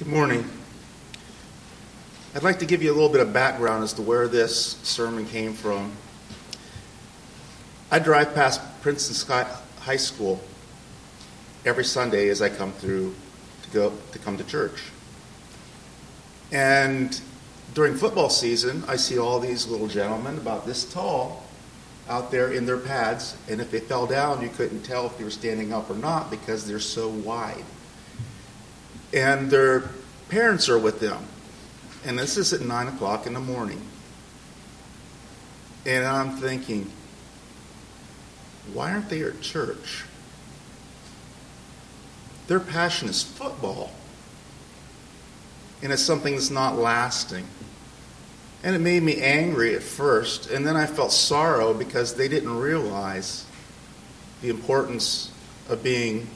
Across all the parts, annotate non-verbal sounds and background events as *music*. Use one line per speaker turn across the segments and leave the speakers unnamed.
Good morning. I'd like to give you a little bit of background as to where this sermon came from. I drive past Princeton High School every Sunday as I come through to go to come to church. And during football season, I see all these little gentlemen about this tall out there in their pads, and if they fell down, you couldn't tell if they were standing up or not because they're so wide. And their parents are with them. And this is at 9 o'clock in the morning. And I'm thinking, why aren't they at church? Their passion is football. And it's something that's not lasting. And it made me angry at first, and then I felt sorrow because they didn't realize the importance of being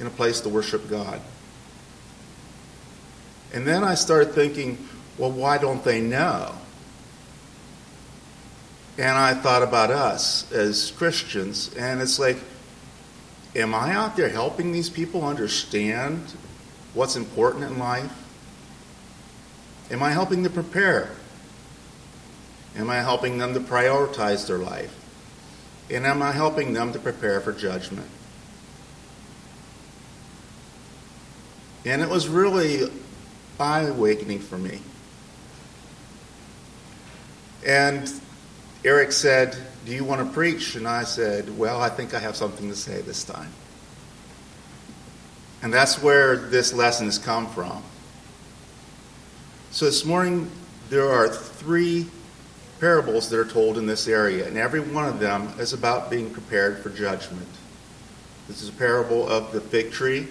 in a place to worship God. And then I started thinking, well, why don't they know? And I thought about us as Christians, and it's like, am I out there helping these people understand what's important in life? Am I helping them prepare? Am I helping them to prioritize their life? And am I helping them to prepare for judgment? And it was really eye awakening for me. And Eric said, Do you want to preach? And I said, Well, I think I have something to say this time. And that's where this lesson has come from. So this morning, there are three parables that are told in this area, and every one of them is about being prepared for judgment. This is a parable of the fig tree,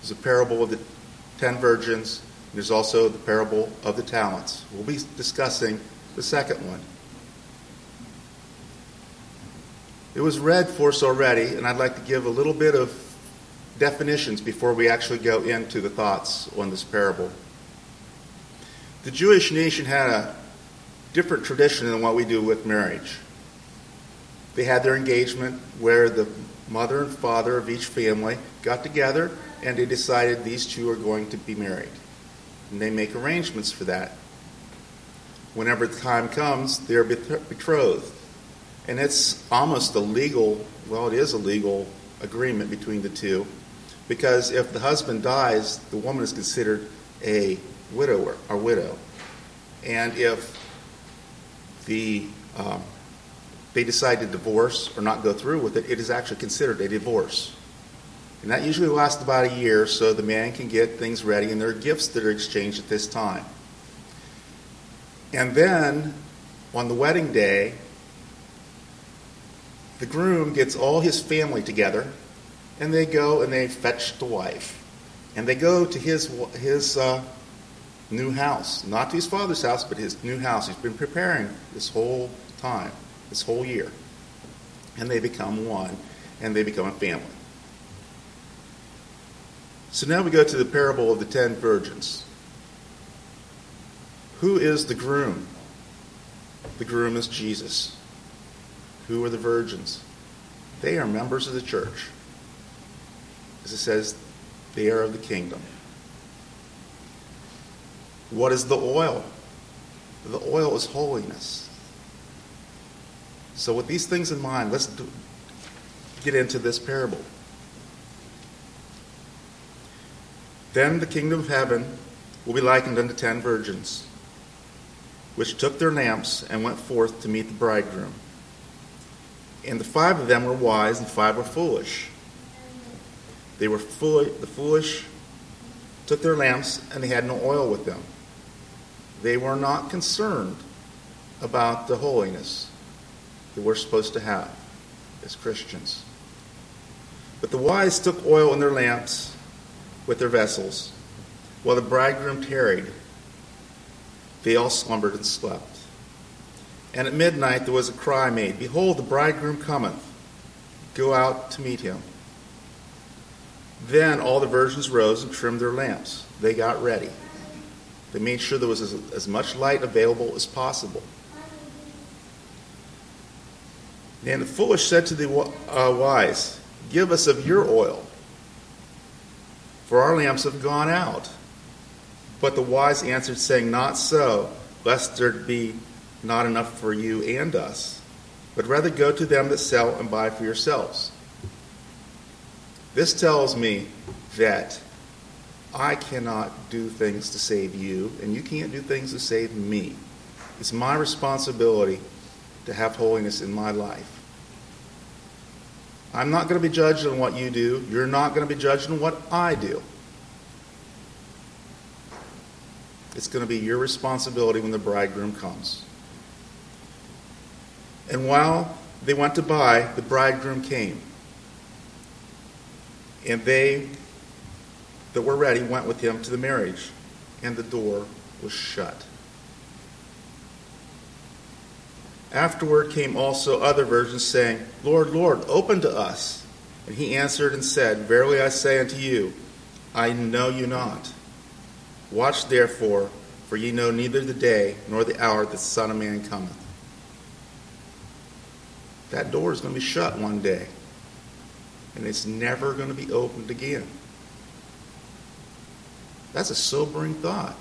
there's a parable of the ten virgins, there's also the parable of the talents. We'll be discussing the second one. It was read for us already, and I'd like to give a little bit of definitions before we actually go into the thoughts on this parable. The Jewish nation had a different tradition than what we do with marriage. They had their engagement where the mother and father of each family got together and they decided these two are going to be married. And they make arrangements for that. Whenever the time comes, they're betrothed. And it's almost a legal, well, it is a legal agreement between the two. Because if the husband dies, the woman is considered a widower, a widow. And if the um, they decide to divorce or not go through with it, it is actually considered a divorce. And that usually lasts about a year so the man can get things ready, and there are gifts that are exchanged at this time. And then on the wedding day, the groom gets all his family together, and they go and they fetch the wife. And they go to his, his uh, new house. Not to his father's house, but his new house. He's been preparing this whole time, this whole year. And they become one, and they become a family. So now we go to the parable of the ten virgins. Who is the groom? The groom is Jesus. Who are the virgins? They are members of the church. As it says, they are of the kingdom. What is the oil? The oil is holiness. So, with these things in mind, let's get into this parable. Then the kingdom of heaven will be likened unto ten virgins, which took their lamps and went forth to meet the bridegroom. And the five of them were wise, and five were foolish. They were foolish, the foolish took their lamps, and they had no oil with them. They were not concerned about the holiness that we're supposed to have as Christians. But the wise took oil in their lamps with their vessels, while the bridegroom tarried. They all slumbered and slept. And at midnight there was a cry made Behold, the bridegroom cometh. Go out to meet him. Then all the virgins rose and trimmed their lamps. They got ready. They made sure there was as, as much light available as possible. And the foolish said to the uh, wise, Give us of your oil, for our lamps have gone out. But the wise answered, saying, Not so, lest there be not enough for you and us, but rather go to them that sell and buy for yourselves. This tells me that I cannot do things to save you, and you can't do things to save me. It's my responsibility to have holiness in my life. I'm not going to be judged on what you do. You're not going to be judged on what I do. It's going to be your responsibility when the bridegroom comes. And while they went to buy, the bridegroom came. And they that were ready went with him to the marriage, and the door was shut. Afterward came also other virgins, saying, Lord, Lord, open to us. And he answered and said, Verily I say unto you, I know you not. Watch therefore, for ye know neither the day nor the hour that the Son of Man cometh. That door is going to be shut one day, and it's never going to be opened again. That's a sobering thought.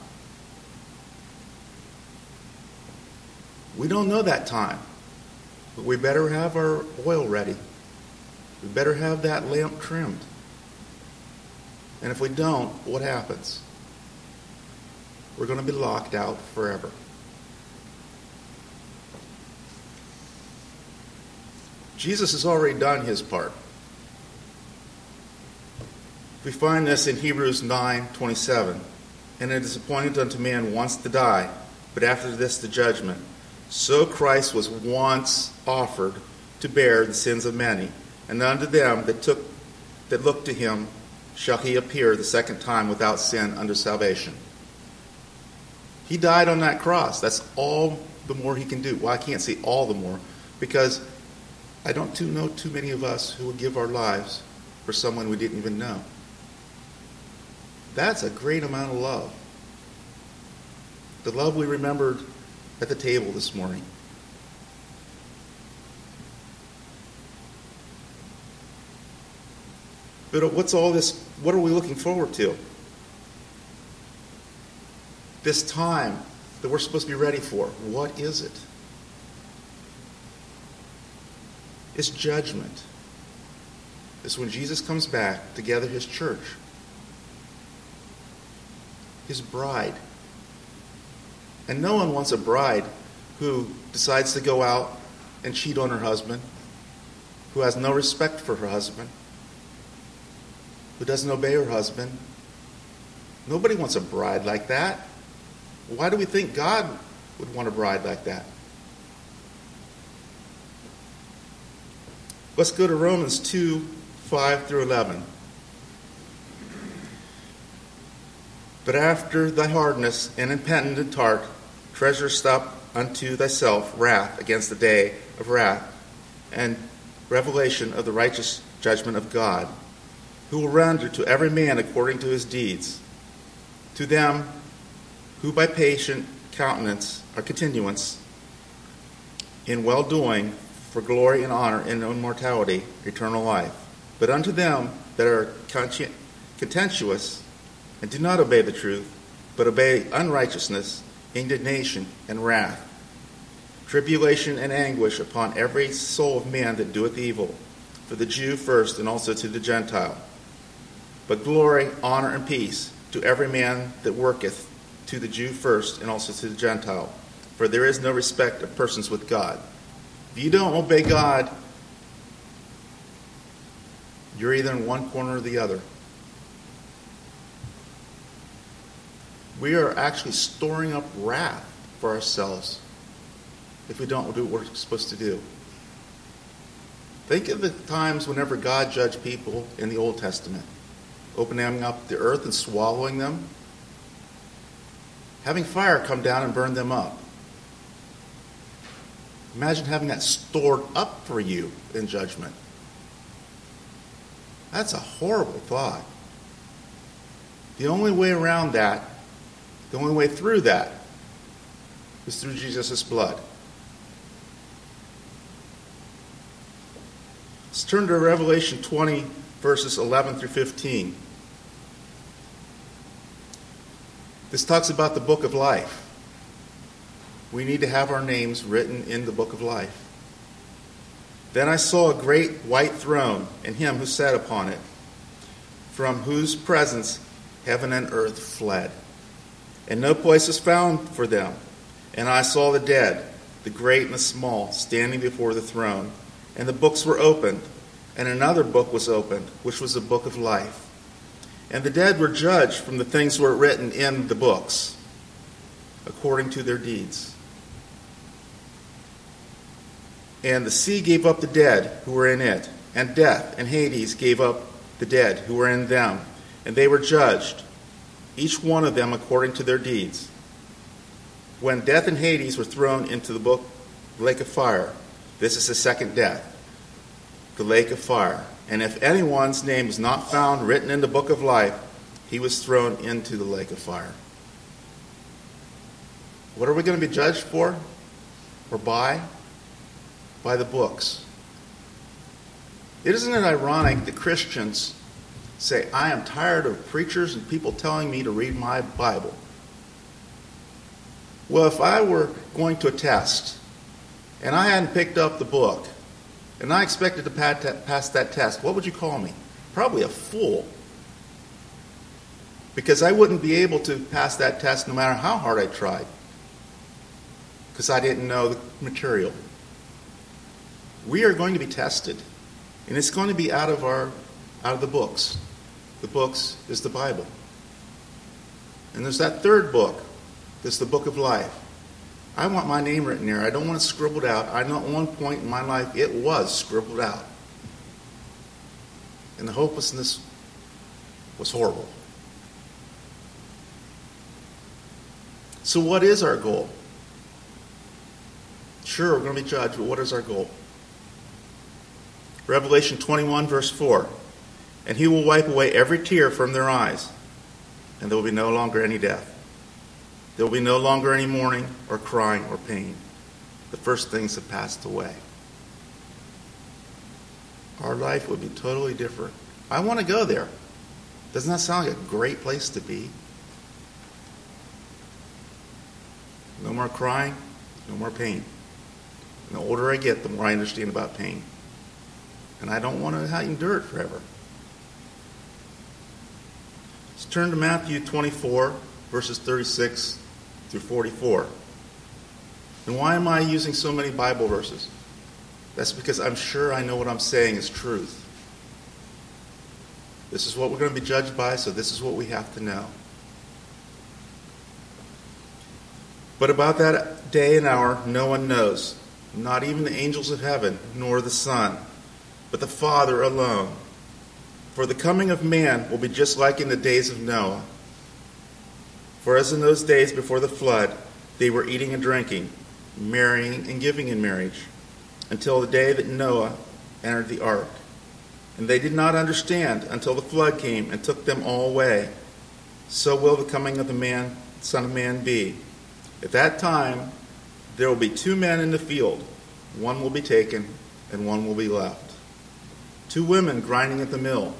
We don't know that time, but we better have our oil ready. We better have that lamp trimmed. And if we don't, what happens? we're going to be locked out forever. Jesus has already done his part. We find this in Hebrews 9:27. And it is appointed unto man once to die, but after this the judgment. So Christ was once offered to bear the sins of many, and unto them that took that look to him shall he appear the second time without sin unto salvation. He died on that cross. That's all the more he can do. Well, I can't say all the more because I don't too know too many of us who would give our lives for someone we didn't even know. That's a great amount of love. The love we remembered at the table this morning. But what's all this? What are we looking forward to? this time that we're supposed to be ready for, what is it? It's judgment. It's when Jesus comes back to gather his church, his bride. And no one wants a bride who decides to go out and cheat on her husband, who has no respect for her husband, who doesn't obey her husband. Nobody wants a bride like that. Why do we think God would want a bride like that? Let's go to Romans 2 5 through 11. But after thy hardness and impenitent heart, treasure up unto thyself wrath against the day of wrath and revelation of the righteous judgment of God, who will render to every man according to his deeds. To them who by patient countenance or continuance in well doing for glory and honor and immortality, eternal life. But unto them that are contentious and do not obey the truth, but obey unrighteousness, indignation, and wrath, tribulation and anguish upon every soul of man that doeth evil, for the Jew first and also to the Gentile. But glory, honor, and peace to every man that worketh to the Jew first and also to the Gentile. For there is no respect of persons with God. If you don't obey God, you're either in one corner or the other. We are actually storing up wrath for ourselves if we don't do what we're supposed to do. Think of the times whenever God judged people in the Old Testament, opening up the earth and swallowing them having fire come down and burn them up. Imagine having that stored up for you in judgment. That's a horrible thought. The only way around that, the only way through that, is through Jesus' blood. Let's turn to Revelation 20, verses 11 through 15. This talks about the book of life. We need to have our names written in the book of life. Then I saw a great white throne and him who sat upon it, from whose presence heaven and earth fled. And no place was found for them. And I saw the dead, the great and the small, standing before the throne. And the books were opened. And another book was opened, which was the book of life. And the dead were judged from the things were written in the books, according to their deeds. And the sea gave up the dead who were in it, and death and Hades gave up the dead who were in them, and they were judged, each one of them according to their deeds. When death and Hades were thrown into the book, lake of fire, this is the second death, the lake of fire. And if anyone's name is not found written in the book of life, he was thrown into the lake of fire. What are we going to be judged for or by? By the books. Isn't it ironic that Christians say, I am tired of preachers and people telling me to read my Bible? Well, if I were going to a test and I hadn't picked up the book and I expected to pass that test, what would you call me? Probably a fool. Because I wouldn't be able to pass that test no matter how hard I tried. Because I didn't know the material. We are going to be tested. And it's going to be out of our out of the books. The books is the Bible. And there's that third book. That's the book of life. I want my name written there. I don't want it scribbled out. I know at one point in my life it was scribbled out. And the hopelessness was horrible. So, what is our goal? Sure, we're going to be judged, but what is our goal? Revelation 21, verse 4. And he will wipe away every tear from their eyes, and there will be no longer any death. There will be no longer any mourning or crying or pain. The first things have passed away. Our life would be totally different. I want to go there. Doesn't that sound like a great place to be? No more crying, no more pain. And the older I get, the more I understand about pain. And I don't want to endure it forever. Let's turn to Matthew 24, verses 36 through 44. And why am I using so many Bible verses? That's because I'm sure I know what I'm saying is truth. This is what we're going to be judged by, so this is what we have to know. But about that day and hour, no one knows, not even the angels of heaven, nor the Son, but the Father alone. For the coming of man will be just like in the days of Noah. For as in those days before the flood, they were eating and drinking, marrying and giving in marriage, until the day that Noah entered the ark. And they did not understand until the flood came and took them all away. So will the coming of the man, Son of Man be. At that time, there will be two men in the field. One will be taken, and one will be left. Two women grinding at the mill.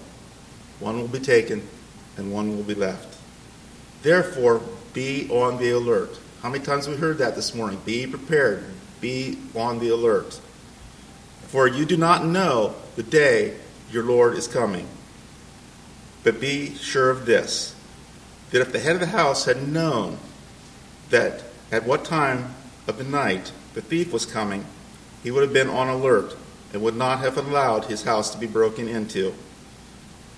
One will be taken, and one will be left. Therefore, be on the alert. How many times we heard that this morning? Be prepared. Be on the alert. For you do not know the day your Lord is coming. But be sure of this that if the head of the house had known that at what time of the night the thief was coming, he would have been on alert and would not have allowed his house to be broken into.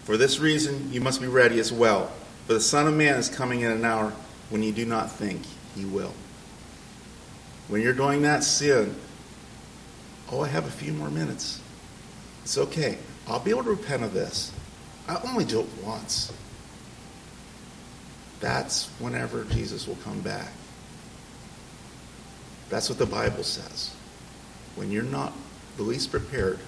For this reason, you must be ready as well, for the Son of Man is coming in an hour when you do not think he will. When you're doing that sin, oh, I have a few more minutes. It's okay. I'll be able to repent of this. I'll only do it once. That's whenever Jesus will come back. That's what the Bible says. When you're not the least prepared.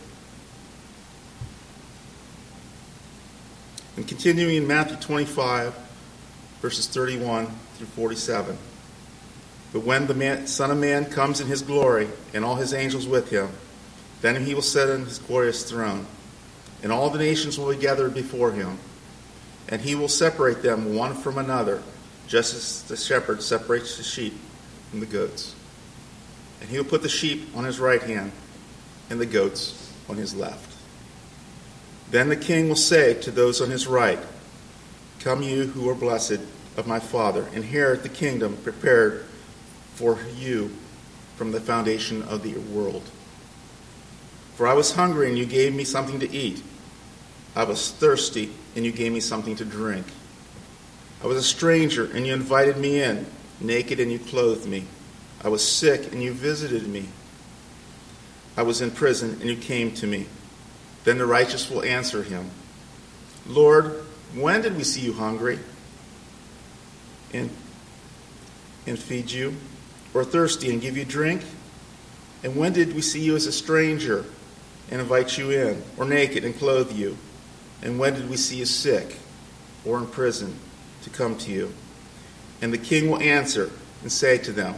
And continuing in Matthew 25, verses 31 through 47. But when the man, Son of Man comes in his glory and all his angels with him, then he will sit on his glorious throne, and all the nations will be gathered before him. And he will separate them one from another, just as the shepherd separates the sheep from the goats. And he will put the sheep on his right hand and the goats on his left. Then the king will say to those on his right, Come, you who are blessed of my Father, inherit the kingdom prepared for you from the foundation of the world. For I was hungry, and you gave me something to eat. I was thirsty, and you gave me something to drink. I was a stranger, and you invited me in. Naked, and you clothed me. I was sick, and you visited me. I was in prison, and you came to me. Then the righteous will answer him Lord, when did we see you hungry and, and feed you, or thirsty and give you drink? And when did we see you as a stranger and invite you in, or naked and clothe you? And when did we see you sick or in prison to come to you? And the king will answer and say to them,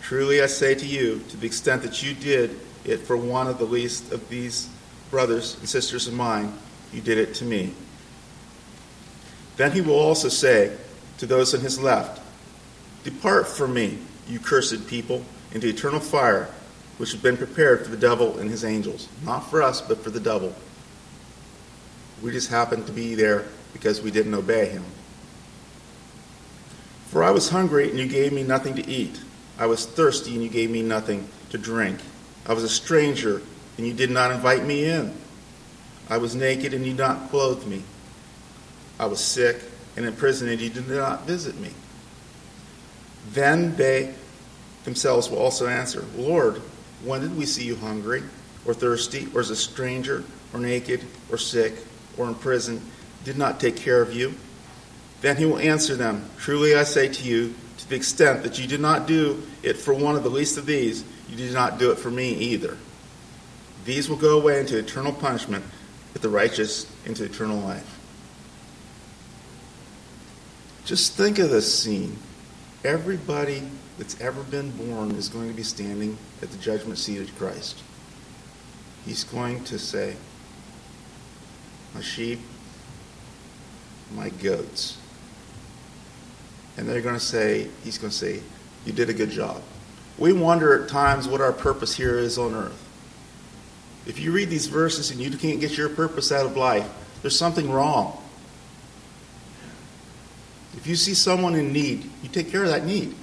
Truly I say to you, to the extent that you did it for one of the least of these brothers and sisters of mine, you did it to me. Then he will also say to those on his left, Depart from me, you cursed people, into eternal fire, which has been prepared for the devil and his angels. Not for us, but for the devil. We just happened to be there because we didn't obey him. For I was hungry, and you gave me nothing to eat. I was thirsty, and you gave me nothing to drink. I was a stranger, and you did not invite me in. I was naked, and you did not clothe me. I was sick and in prison, and you did not visit me. Then they themselves will also answer, Lord, when did we see you hungry, or thirsty, or as a stranger, or naked, or sick, or in prison, did not take care of you? Then he will answer them, Truly I say to you, to the extent that you did not do it for one of the least of these, you did not do it for me either. These will go away into eternal punishment, but the righteous into eternal life. Just think of this scene. Everybody that's ever been born is going to be standing at the judgment seat of Christ. He's going to say, My sheep, my goats. And they're going to say, He's going to say, You did a good job. We wonder at times what our purpose here is on earth. If you read these verses and you can't get your purpose out of life, there's something wrong. If you see someone in need, you take care of that need.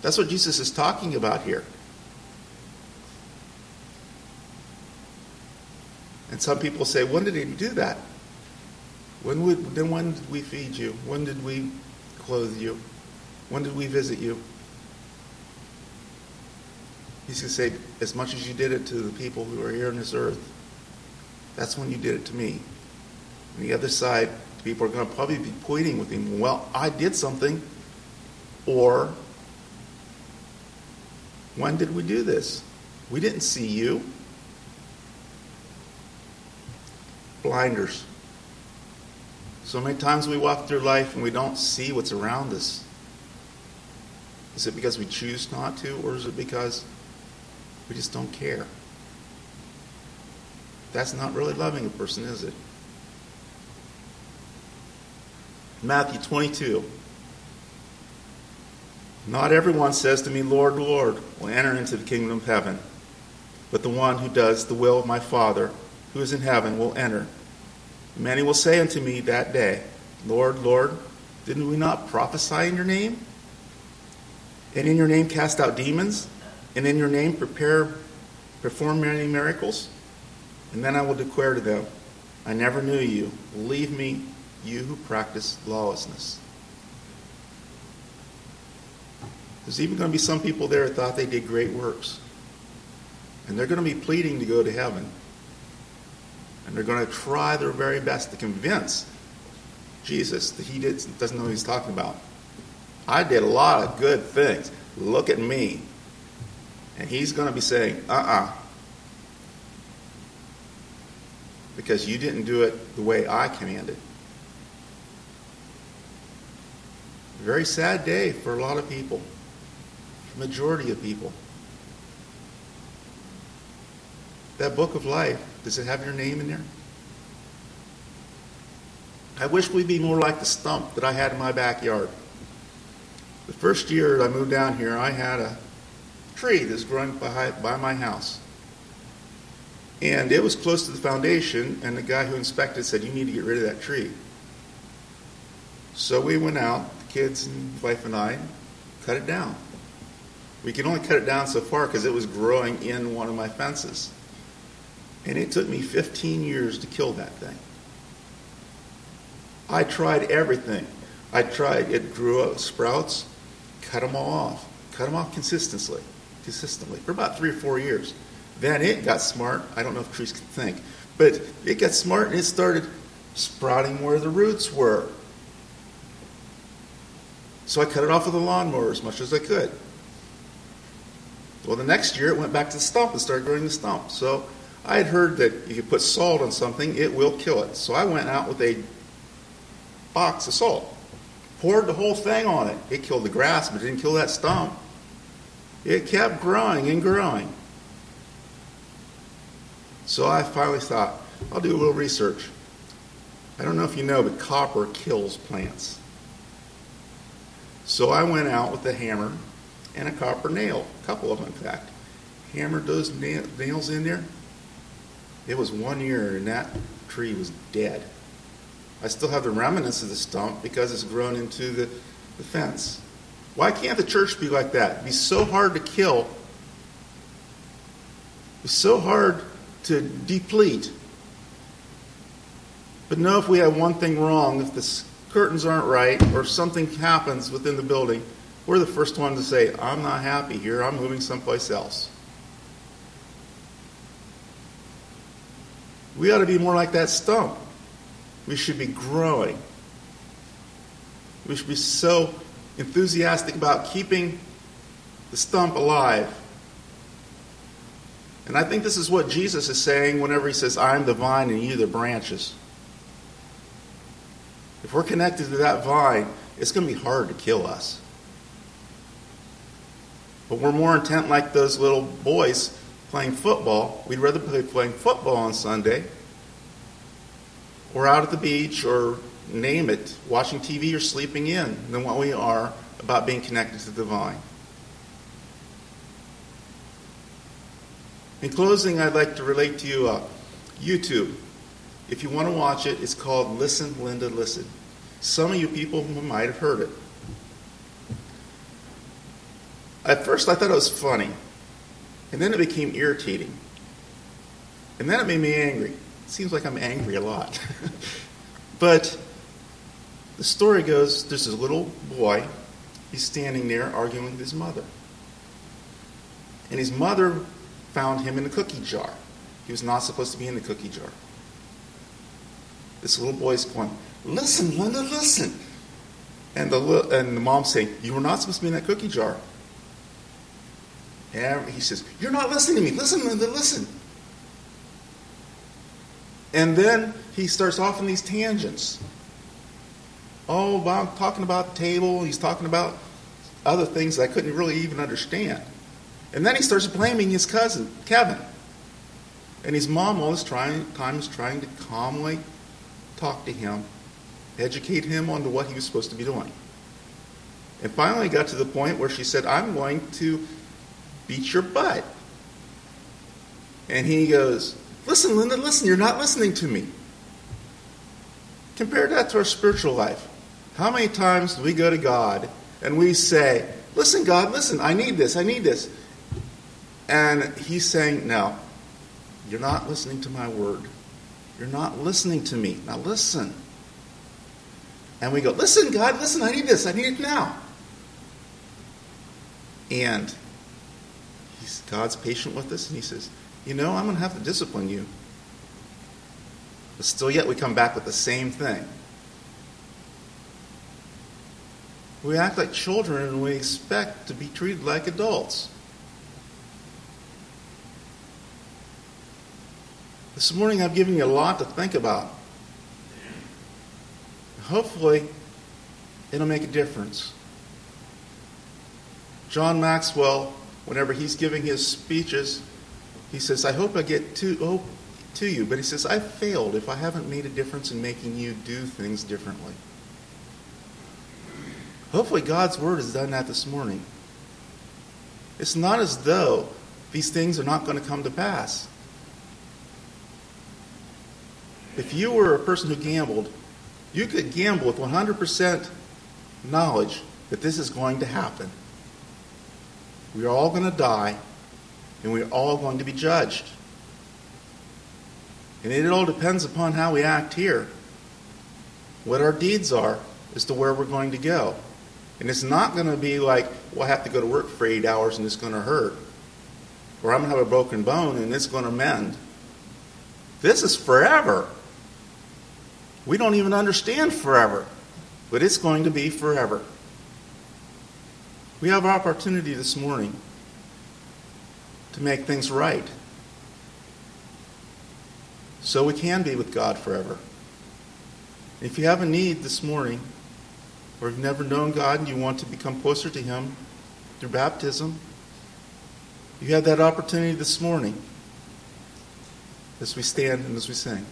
That's what Jesus is talking about here. And some people say, when did he do that? When would, then when did we feed you? When did we clothe you? When did we visit you? He's going to say, as much as you did it to the people who are here on this earth, that's when you did it to me. On the other side, people are going to probably be pointing with him, well, I did something. Or, when did we do this? We didn't see you. Blinders. So many times we walk through life and we don't see what's around us. Is it because we choose not to, or is it because we just don't care? That's not really loving a person, is it? Matthew 22. Not everyone says to me, Lord, Lord, will enter into the kingdom of heaven, but the one who does the will of my Father who is in heaven will enter. Many will say unto me that day, Lord, Lord, didn't we not prophesy in your name? And in your name cast out demons? And in your name prepare, perform many miracles? And then I will declare to them, I never knew you. Leave me, you who practice lawlessness. There's even going to be some people there that thought they did great works. And they're going to be pleading to go to heaven. And they're going to try their very best to convince Jesus that he did, doesn't know what he's talking about. I did a lot of good things. Look at me. And he's going to be saying, uh uh-uh. uh. Because you didn't do it the way I commanded. Very sad day for a lot of people, majority of people. That book of life, does it have your name in there? I wish we'd be more like the stump that I had in my backyard. The first year I moved down here, I had a tree that's growing by, by my house. And it was close to the foundation, and the guy who inspected said, You need to get rid of that tree. So we went out, the kids and wife and I, cut it down. We could only cut it down so far because it was growing in one of my fences. And it took me 15 years to kill that thing. I tried everything. I tried, it grew up sprouts, cut them all off, cut them off consistently, consistently for about three or four years. Then it got smart. I don't know if trees can think, but it got smart and it started sprouting where the roots were. So I cut it off with a lawnmower as much as I could. Well, the next year it went back to the stump and started growing the stump. So I had heard that if you put salt on something, it will kill it. So I went out with a box of salt, poured the whole thing on it. It killed the grass, but it didn't kill that stump. It kept growing and growing. So I finally thought, I'll do a little research. I don't know if you know, but copper kills plants. So I went out with a hammer and a copper nail, a couple of them, in fact. Hammered those nails in there. It was one year, and that tree was dead. I still have the remnants of the stump because it's grown into the, the fence. Why can't the church be like that? It'd be so hard to kill, be so hard to deplete. But know if we have one thing wrong, if the curtains aren't right or something happens within the building, we're the first one to say, I'm not happy here, I'm moving someplace else. We ought to be more like that stump. We should be growing. We should be so enthusiastic about keeping the stump alive. And I think this is what Jesus is saying whenever he says, I'm the vine and you the branches. If we're connected to that vine, it's going to be hard to kill us. But we're more intent like those little boys playing football. We'd rather play playing football on Sunday or out at the beach or name it, watching TV or sleeping in than what we are about being connected to the vine. In closing, I'd like to relate to you uh, YouTube. If you want to watch it, it's called Listen, Linda, Listen. Some of you people might have heard it. At first, I thought it was funny, and then it became irritating, and then it made me angry. It seems like I'm angry a lot. *laughs* but the story goes there's a little boy, he's standing there arguing with his mother. And his mother found him in a cookie jar. He was not supposed to be in the cookie jar. This little boy's going, Listen, Linda, listen. And the, and the mom saying, You were not supposed to be in that cookie jar. And he says, You're not listening to me. Listen, Linda, listen. And then he starts off in these tangents. Oh, about talking about the table. He's talking about other things I couldn't really even understand. And then he starts blaming his cousin, Kevin. And his mom all this trying, time is trying to calmly talk to him, educate him on what he was supposed to be doing. And finally got to the point where she said, I'm going to beat your butt. And he goes, Listen, Linda, listen, you're not listening to me. Compare that to our spiritual life. How many times do we go to God and we say, Listen, God, listen, I need this, I need this. And he's saying, No, you're not listening to my word. You're not listening to me. Now listen. And we go, Listen, God, listen, I need this, I need it now. And he's, God's patient with us, and he says, You know, I'm going to have to discipline you. But still, yet, we come back with the same thing. We act like children and we expect to be treated like adults. This morning I've given you a lot to think about. Hopefully, it'll make a difference. John Maxwell, whenever he's giving his speeches, he says, I hope I get two, oh, to you. But he says, I've failed if I haven't made a difference in making you do things differently. Hopefully, God's word has done that this morning. It's not as though these things are not going to come to pass. If you were a person who gambled, you could gamble with 100% knowledge that this is going to happen. We are all going to die, and we're all going to be judged. And it all depends upon how we act here, what our deeds are, as to where we're going to go. And it's not going to be like, well, I have to go to work for eight hours and it's going to hurt. Or I'm going to have a broken bone and it's going to mend. This is forever. We don't even understand forever, but it's going to be forever. We have opportunity this morning to make things right so we can be with God forever. If you have a need this morning, or you've never known God and you want to become closer to Him through baptism, you have that opportunity this morning as we stand and as we sing.